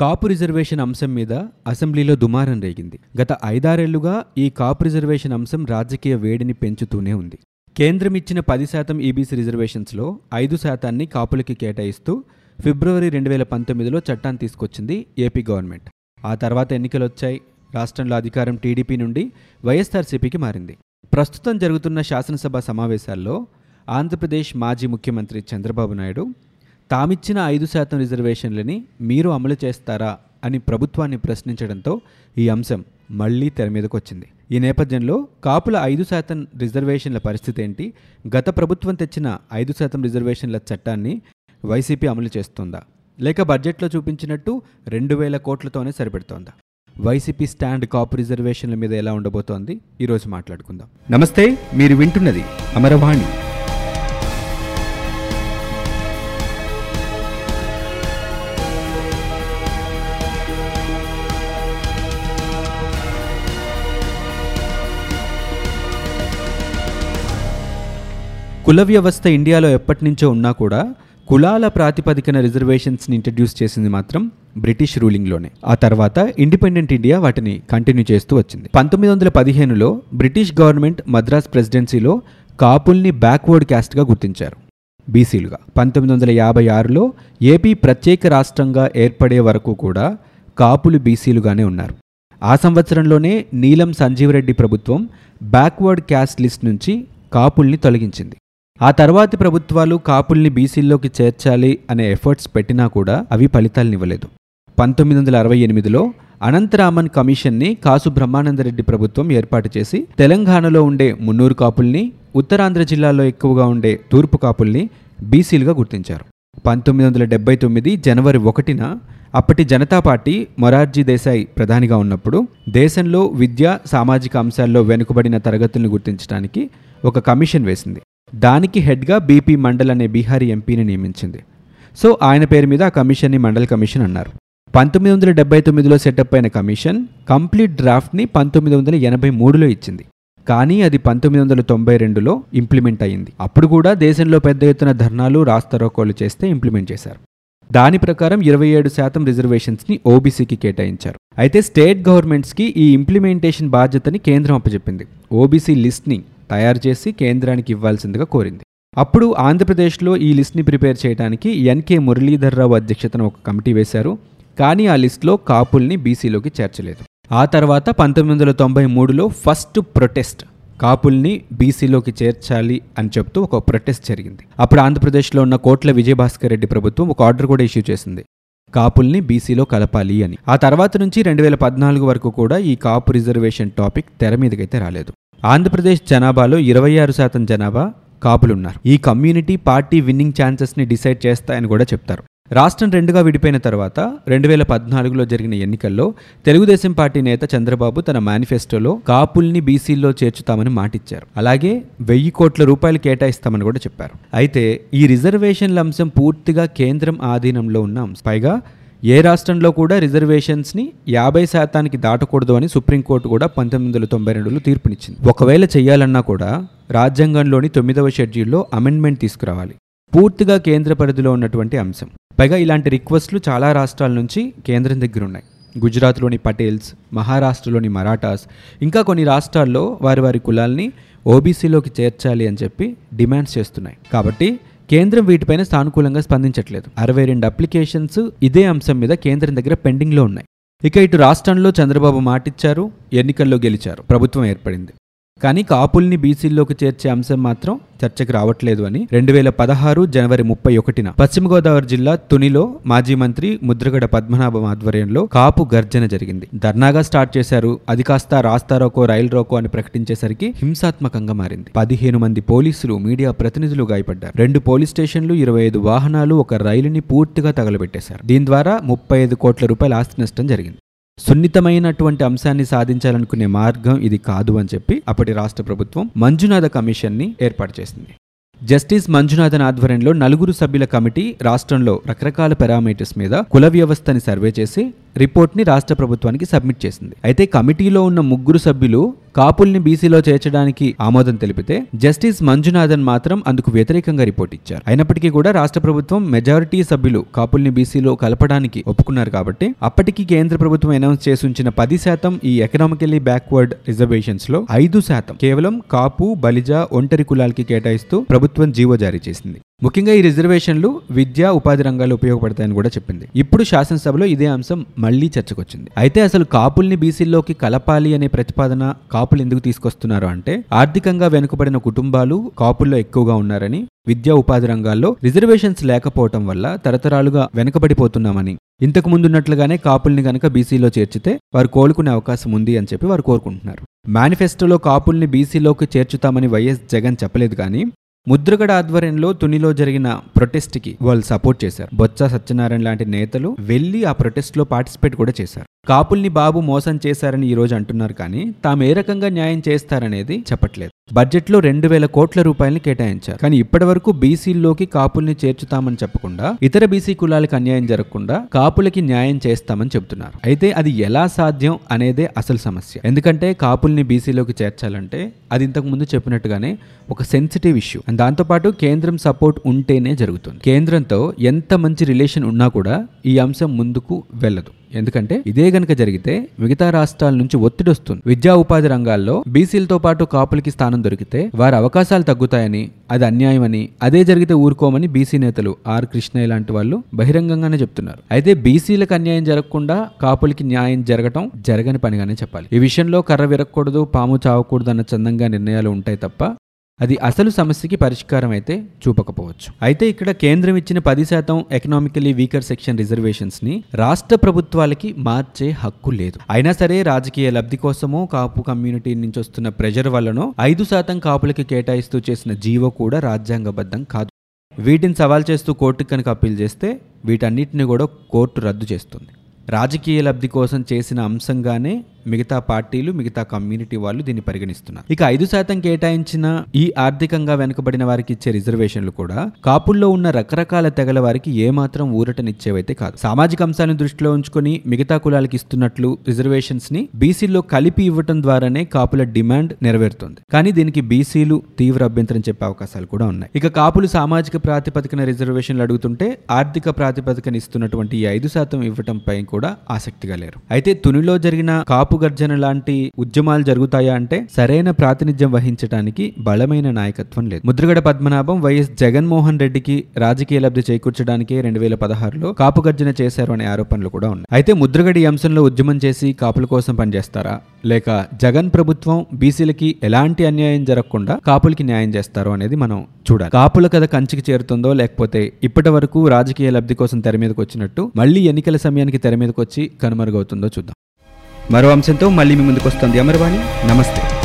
కాపు reservation అంశం మీద అసెంబ్లీలో దుమారం రేగింది. గత ఐదారేళ్ళుగా ఈ కాపు రిజర్వేషన్ అంశం రాజకీయ వేడిని పెంచుతూనే ఉంది. కేంద్రం ఇచ్చిన పది శాతం ఈబీసీ రిజర్వేషన్స్లో ఐదు శాతాన్ని కాపులకి కేటాయిస్తూ ఫిబ్రవరి రెండు వేల పంతొమ్మిదిలో చట్టాన్ని తీసుకొచ్చింది ఏపీ గవర్నమెంట్. ఆ తర్వాత ఎన్నికలు వచ్చాయి రాష్ట్రంలో అధికారం టీడీపీ నుండి వైఎస్ఆర్సీపీకి మారింది. ప్రస్తుతం జరుగుతున్న శాసనసభ సమావేశాల్లో ఆంధ్రప్రదేశ్ మాజీ ముఖ్యమంత్రి చంద్రబాబు నాయుడు తామిచ్చిన ఐదు శాతం రిజర్వేషన్లని మీరు అమలు చేస్తారా అని ప్రభుత్వాన్ని ప్రశ్నించడంతో ఈ అంశం మళ్ళీ తెర మీదకు వచ్చింది ఈ నేపథ్యంలో కాపుల ఐదు శాతం రిజర్వేషన్ల పరిస్థితి ఏంటి? గత ప్రభుత్వం తెచ్చిన ఐదు శాతం రిజర్వేషన్ల చట్టాన్ని వైసీపీ అమలు చేస్తుందా? లేక బడ్జెట్లో చూపించినట్టు రెండు వేల కోట్లతోనే సరిపెడుతోందా? వైసీపీ స్టాండ్ కాపు రిజర్వేషన్ల మీద ఎలా ఉండబోతోంది? ఈరోజు మాట్లాడుకుందాం. నమస్తే మీరు వింటున్నది అమరవాణి. కుల వ్యవస్థ ఇండియాలో ఎప్పటి నుంచో ఉన్నా కూడా కులాల ప్రాతిపదికన రిజర్వేషన్స్ని ఇంట్రడ్యూస్ చేసింది మాత్రం బ్రిటిష్ రూలింగ్లోనే. ఆ తర్వాత ఇండిపెండెంట్ ఇండియా వాటిని కంటిన్యూ చేస్తూ వచ్చింది. పంతొమ్మిది వందల పదిహేనులో బ్రిటిష్ గవర్నమెంట్ మద్రాస్ ప్రెసిడెన్సీలో కాపుల్ని బ్యాక్వర్డ్ క్యాస్ట్గా గుర్తించారు. బీసీలుగా. పంతొమ్మిది వందల యాభై ఆరులో ఏపీ ప్రత్యేక రాష్ట్రంగా ఏర్పడే వరకు కూడా కాపులు బీసీలుగానే ఉన్నారు. ఆ సంవత్సరంలోనే నీలం సంజీవరెడ్డి ప్రభుత్వం బ్యాక్వర్డ్ క్యాస్ట్ లిస్ట్ నుంచి కాపుల్ని తొలగించింది. ఆ తర్వాతి ప్రభుత్వాలు కాపుల్ని బీసీల్లోకి చేర్చాలి అనే ఎఫర్ట్స్ పెట్టినా కూడా అవి ఫలితాలనివ్వలేదు. పంతొమ్మిది వందల అరవై ఎనిమిదిలో అనంతరామన్ కమిషన్ని కాసు బ్రహ్మానందరెడ్డి ప్రభుత్వం ఏర్పాటు చేసి తెలంగాణలో ఉండే మున్నూరు కాపుల్ని ఉత్తరాంధ్ర జిల్లాలో ఎక్కువగా ఉండే తూర్పు కాపుల్ని బీసీలుగా గుర్తించారు. పంతొమ్మిది వందల డెబ్బై తొమ్మిది జనవరి ఒకటిన అప్పటి జనతా పార్టీ మొరార్జీ దేశాయ్ ప్రధానిగా ఉన్నప్పుడు దేశంలో విద్య సామాజిక అంశాల్లో వెనుకబడిన తరగతులను గుర్తించడానికి ఒక కమిషన్ వేసింది. దానికి హెడ్గా బీపీ మండల్ అనే బీహారీ ఎంపీని నియమించింది. సో ఆయన పేరు మీద ఆ కమిషన్ని మండల్ కమిషన్ అన్నారు. పంతొమ్మిది వందల డెబ్బై తొమ్మిదిలో సెటప్ అయిన కమిషన్ కంప్లీట్ డ్రాఫ్ట్ని పంతొమ్మిది వందల ఎనభై మూడులో ఇచ్చింది. కానీ అది పంతొమ్మిది వందల తొంభై రెండులో ఇంప్లిమెంట్ అయింది అప్పుడు కూడా దేశంలో పెద్ద ఎత్తున ధర్నాలు రాస్తారోకోలు చేస్తే ఇంప్లిమెంట్ చేశారు. దాని ప్రకారం ఇరవై ఏడు శాతం రిజర్వేషన్స్ని ఓబీసీకి కేటాయించారు. అయితే స్టేట్ గవర్నమెంట్స్కి ఈ ఇంప్లిమెంటేషన్ బాధ్యతని కేంద్రం అప్పచెప్పింది. ఓబీసీ లిస్ట్ని తయారు చేసి కేంద్రానికి ఇవ్వాల్సిందిగా కోరింది. అప్పుడు ఆంధ్రప్రదేశ్లో ఈ లిస్ట్ని ప్రిపేర్ చేయడానికి ఎన్కే మురళీధర్రావు అధ్యక్షతన ఒక కమిటీ వేశారు. కానీ ఆ లిస్ట్లో కాపుల్ని బీసీలోకి చేర్చలేదు. ఆ తర్వాత పంతొమ్మిది వందల తొంభై మూడులో ఫస్ట్ ప్రొటెస్ట్ కాపుల్ని బీసీలోకి చేర్చాలి అని చెప్తూ ఒక ప్రొటెస్ట్ జరిగింది. అప్పుడు ఆంధ్రప్రదేశ్లో ఉన్న కోట్ల విజయభాస్కర్ రెడ్డి ప్రభుత్వం ఒక ఆర్డర్ కూడా ఇష్యూ చేసింది. కాపుల్ని బీసీలో కలపాలి అని. ఆ తర్వాత నుంచి రెండు వేల పద్నాలుగు వరకు కూడా ఈ కాపు రిజర్వేషన్ టాపిక్ తెర మీదకైతే రాలేదు. ఆంధ్రప్రదేశ్ జనాభాలో ఇరవై ఆరు శాతం జనాభా కాపులున్నారు. ఈ కమ్యూనిటీ పార్టీ విన్నింగ్ ఛాన్సెస్ని డిసైడ్ చేస్తాయని కూడా చెప్తారు. రాష్ట్రం రెండుగా విడిపోయిన తర్వాత రెండు వేల పద్నాలుగులో జరిగిన ఎన్నికల్లో తెలుగుదేశం పార్టీ నేత చంద్రబాబు తన మేనిఫెస్టోలో కాపుల్ని బీసీల్లో చేర్చుతామని మాటిచ్చారు. అలాగే వెయ్యి కోట్ల రూపాయలు కేటాయిస్తామని కూడా చెప్పారు. అయితే ఈ రిజర్వేషన్ల అంశం పూర్తిగా కేంద్రం ఆధీనంలో ఉన్న అంశం. పైగా ఏ రాష్ట్రంలో కూడా రిజర్వేషన్స్ని యాభై శాతానికి దాటకూడదు అని సుప్రీంకోర్టు కూడా పంతొమ్మిది వందల తొంభై రెండులో తీర్పునిచ్చింది. ఒకవేళ చేయాలన్నా కూడా రాజ్యాంగంలోని తొమ్మిదవ షెడ్యూల్లో అమెండ్మెంట్ తీసుకురావాలి. పూర్తిగా కేంద్ర పరిధిలో ఉన్నటువంటి అంశం. పైగా ఇలాంటి రిక్వెస్ట్లు చాలా రాష్ట్రాల నుంచి కేంద్రం దగ్గర ఉన్నాయి గుజరాత్లోని పటేల్స్ మహారాష్ట్రలోని మరాఠాస్ ఇంకా కొన్ని రాష్ట్రాల్లో వారి వారి కులాల్ని ఓబీసీలోకి చేర్చాలి అని చెప్పి డిమాండ్స్ చేస్తున్నాయి. కాబట్టి కేంద్రం వీటిపైన సానుకూలంగా స్పందించట్లేదు. అరవై రెండు అప్లికేషన్స్ ఇదే అంశం మీద కేంద్రం దగ్గర పెండింగ్లో ఉన్నాయి. ఇక ఇటు రాష్ట్రంలో చంద్రబాబు మాటిచ్చారు ఎన్నికల్లో గెలిచారు. ప్రభుత్వం ఏర్పడింది. కానీ కాపుల్ని బీసీల్లోకి చేర్చే అంశం మాత్రం చర్చకు రావట్లేదు అని రెండు వేల పదహారు జనవరి ముప్పై ఒకటిన పశ్చిమ గోదావరి జిల్లా తునిలో మాజీ మంత్రి ముద్రగడ పద్మనాభం ఆధ్వర్యంలో కాపు గర్జన జరిగింది. ధర్నాగా స్టార్ట్ చేశారు. అది కాస్త రాస్తారోకో రైలు రోకో అని ప్రకటించేసరికి హింసాత్మకంగా మారింది. పదిహేను మంది పోలీసులు మీడియా ప్రతినిధులు గాయపడ్డారు. రెండు పోలీస్ స్టేషన్లు ఇరవై ఐదు వాహనాలు ఒక రైలుని పూర్తిగా తగలబెట్టేశారు. దీని ద్వారా ముప్పై ఐదు కోట్ల రూపాయల ఆస్తి నష్టం జరిగింది. సున్నితమైనటువంటి అంశాన్ని సాధించాలనుకునే మార్గం ఇది కాదు అని చెప్పి అప్పటి రాష్ట్ర ప్రభుత్వం మంజునాథ కమిషన్ని ఏర్పాటు చేసింది. జస్టిస్ మంజునాథన్ ఆధ్వర్యంలో నలుగురు సభ్యుల కమిటీ రాష్ట్రంలో రకరకాల పారామీటర్స్ మీద కుల వ్యవస్థని సర్వే చేసి రిపోర్ట్ని రాష్ట్ర ప్రభుత్వానికి సబ్మిట్ చేసింది. అయితే కమిటీలో ఉన్న ముగ్గురు సభ్యులు కాపుల్ని బీసీలో చేర్చడానికి ఆమోదం తెలిపితే జస్టిస్ మంజునాథన్ మాత్రం అందుకు వ్యతిరేకంగా రిపోర్ట్ ఇచ్చారు. అయినప్పటికీ కూడా రాష్ట్ర ప్రభుత్వం మెజారిటీ సభ్యులు కాపుల్ని బీసీలో కలపడానికి ఒప్పుకున్నారు కాబట్టి అప్పటికి కేంద్ర ప్రభుత్వం అనౌన్స్ చేసి ఉంచిన పది శాతం ఈ ఎకనామికల్లీ బ్యాక్వర్డ్ రిజర్వేషన్స్లో ఐదు శాతం కేవలం కాపు బలిజ ఒంటరి కులాలకి కేటాయిస్తూ ప్రభుత్వం జీవో జారీ చేసింది. ముఖ్యంగా ఈ రిజర్వేషన్లు విద్యా ఉపాధి రంగాల్లో ఉపయోగపడతాయని కూడా చెప్పింది. ఇప్పుడు శాసనసభలో ఇదే అంశం మళ్ళీ చర్చకొచ్చింది. అయితే అసలు కాపుల్ని బీసీల్లోకి కలపాలి అనే ప్రతిపాదన కాపులు ఎందుకు తీసుకొస్తున్నారు అంటే ఆర్థికంగా వెనుకబడిన కుటుంబాలు కాపుల్లో ఎక్కువగా ఉన్నారని విద్యా ఉపాధి రంగాల్లో రిజర్వేషన్స్ లేకపోవటం వల్ల తరతరాలుగా వెనకబడిపోతున్నామని. ఇంతకు ముందున్నట్లుగానే కాపుల్ని గనక బీసీలో చేర్చితే వారు కోలుకునే అవకాశం ఉంది అని చెప్పి వారు కోరుకుంటున్నారు. మేనిఫెస్టోలో కాపుల్ని బీసీలోకి చేర్చుతామని వైఎస్ జగన్ చెప్పలేదు కానీ ముద్రగడ ఆధ్వర్యంలో తునిలో జరిగిన ప్రొటెస్ట్కి వాళ్ళు సపోర్ట్ చేశారు. బొత్స సత్యనారాయణ లాంటి నేతలు వెళ్ళి ఆ ప్రొటెస్ట్లో పార్టిసిపేట్ కూడా చేశారు. కాపుల్ని బాబు మోసం చేశారని ఈరోజు అంటున్నారు కానీ తాము ఏ రకంగా న్యాయం చేస్తారనేది చెప్పట్లేదు. బడ్జెట్లో రెండు వేల కోట్ల రూపాయలని కేటాయించారు. కానీ ఇప్పటి వరకు బీసీల్లోకి కాపుల్ని చేర్చుతామని చెప్పకుండా ఇతర బీసీ కులాలకు అన్యాయం జరగకుండా కాపులకి న్యాయం చేస్తామని చెబుతున్నారు. అయితే అది ఎలా సాధ్యం అనేదే అసలు సమస్య. ఎందుకంటే కాపుల్ని బీసీలోకి చేర్చాలంటే అది ఇంతకు ముందు చెప్పినట్టుగానే ఒక సెన్సిటివ్ ఇష్యూ. అండ్ దాంతోపాటు కేంద్రం సపోర్ట్ ఉంటేనే జరుగుతుంది. కేంద్రంతో ఎంత మంచి రిలేషన్ ఉన్నా కూడా ఈ అంశం ముందుకు వెళ్ళదు. ఎందుకంటే ఇదే గనక జరిగితే మిగతా రాష్ట్రాల నుంచి ఒత్తిడి వస్తుంది. విద్యా ఉపాధి రంగాల్లో బీసీలతో పాటు కాపులకి స్థానం దొరికితే వారి అవకాశాలు తగ్గుతాయని అది అన్యాయమని అదే జరిగితే ఊరుకోమని బీసీ నేతలు ఆర్ కృష్ణ ఇలాంటి వాళ్ళు బహిరంగంగానే చెప్తున్నారు. అయితే బీసీలకు అన్యాయం జరగకుండా కాపులకి న్యాయం జరగటం జరగని పనిగానే చెప్పాలి. ఈ విషయంలో కర్ర విరగకూడదు పాము చావకూడదు అన్న చందంగా నిర్ణయాలు ఉంటాయి తప్ప అది అసలు సమస్యకి పరిష్కారం అయితే చూపకపోవచ్చు. అయితే ఇక్కడ కేంద్రం ఇచ్చిన పది శాతం ఎకనామికలీ వీకర్ సెక్షన్ రిజర్వేషన్స్ని రాష్ట్ర ప్రభుత్వాలకి మార్చే హక్కు లేదు. అయినా సరే రాజకీయ లబ్ధి కోసమో కాపు కమ్యూనిటీ నుంచి వస్తున్న ప్రెజర్ వల్లనో ఐదు శాతం కాపులకి కేటాయిస్తూ చేసిన జీవో కూడా రాజ్యాంగబద్ధం కాదు. వీటిని సవాల్ చేస్తూ కోర్టుకు కనుక అప్పీల్ చేస్తే వీటన్నిటిని కూడా కోర్టు రద్దు చేస్తుంది. రాజకీయ లబ్ధి కోసం చేసిన అంశంగానే మిగతా పార్టీలు మిగతా కమ్యూనిటీ వాళ్ళు దీన్ని పరిగణిస్తున్నారు. ఇక ఐదు శాతం కేటాయించిన ఈ ఆర్థికంగా వెనుకబడిన వారికి ఇచ్చే రిజర్వేషన్లు కూడా కాపుల్లో ఉన్న రకరకాల తెగల వారికి ఏమాత్రం ఊరటనిచ్చేవైతే కాదు. సామాజిక అంశాలను దృష్టిలో ఉంచుకొని మిగతా కులాలకి ఇస్తున్నట్లు రిజర్వేషన్స్ని బీసీలో కలిపి ఇవ్వటం ద్వారానే కాపుల డిమాండ్ నెరవేరుతుంది. కానీ దీనికి బీసీలు తీవ్ర అభ్యంతరం చెప్పే అవకాశాలు కూడా ఉన్నాయి. ఇక కాపులు సామాజిక ప్రాతిపదికన రిజర్వేషన్లు అడుగుతుంటే ఆర్థిక ప్రాతిపదికన ఇస్తున్నటువంటి ఈ ఐదు శాతం ఇవ్వటంపై కూడా ఆసక్తిగా లేరు. అయితే తునిలో జరిగిన కాపు గర్జన లాంటి ఉద్యమాలు జరుగుతాయా అంటే సరైన ప్రాతినిధ్యం వహించడానికి బలమైన నాయకత్వం లేదు. ముద్రగడ పద్మనాభం వైఎస్ జగన్మోహన్ రెడ్డికి రాజకీయ లబ్ధి చేకూర్చడానికే రెండు వేల పదహారులో కాపు గర్జన చేశారు అనే ఆరోపణలు కూడా ఉన్నాయి. అయితే ముద్రగడ ఈ అంశంలో ఉద్యమం చేసి కాపుల కోసం పనిచేస్తారా? లేక జగన్ ప్రభుత్వం బీసీలకి ఎలాంటి అన్యాయం జరగకుండా కాపులకి న్యాయం చేస్తారో అనేది మనం చూడాలి. కాపుల కథ కంచికి చేరుతుందో లేకపోతే ఇప్పటి వరకు రాజకీయ లబ్ధి కోసం తెర మీదకి వచ్చినట్టు మళ్ళీ ఎన్నికల సమయానికి తెర మీదకి వచ్చి కనుమరుగవుతుందో చూద్దాం. మరో అంశంతో మళ్ళీ మీ ముందుకు వస్తుంది అమర్వాణి. నమస్తే.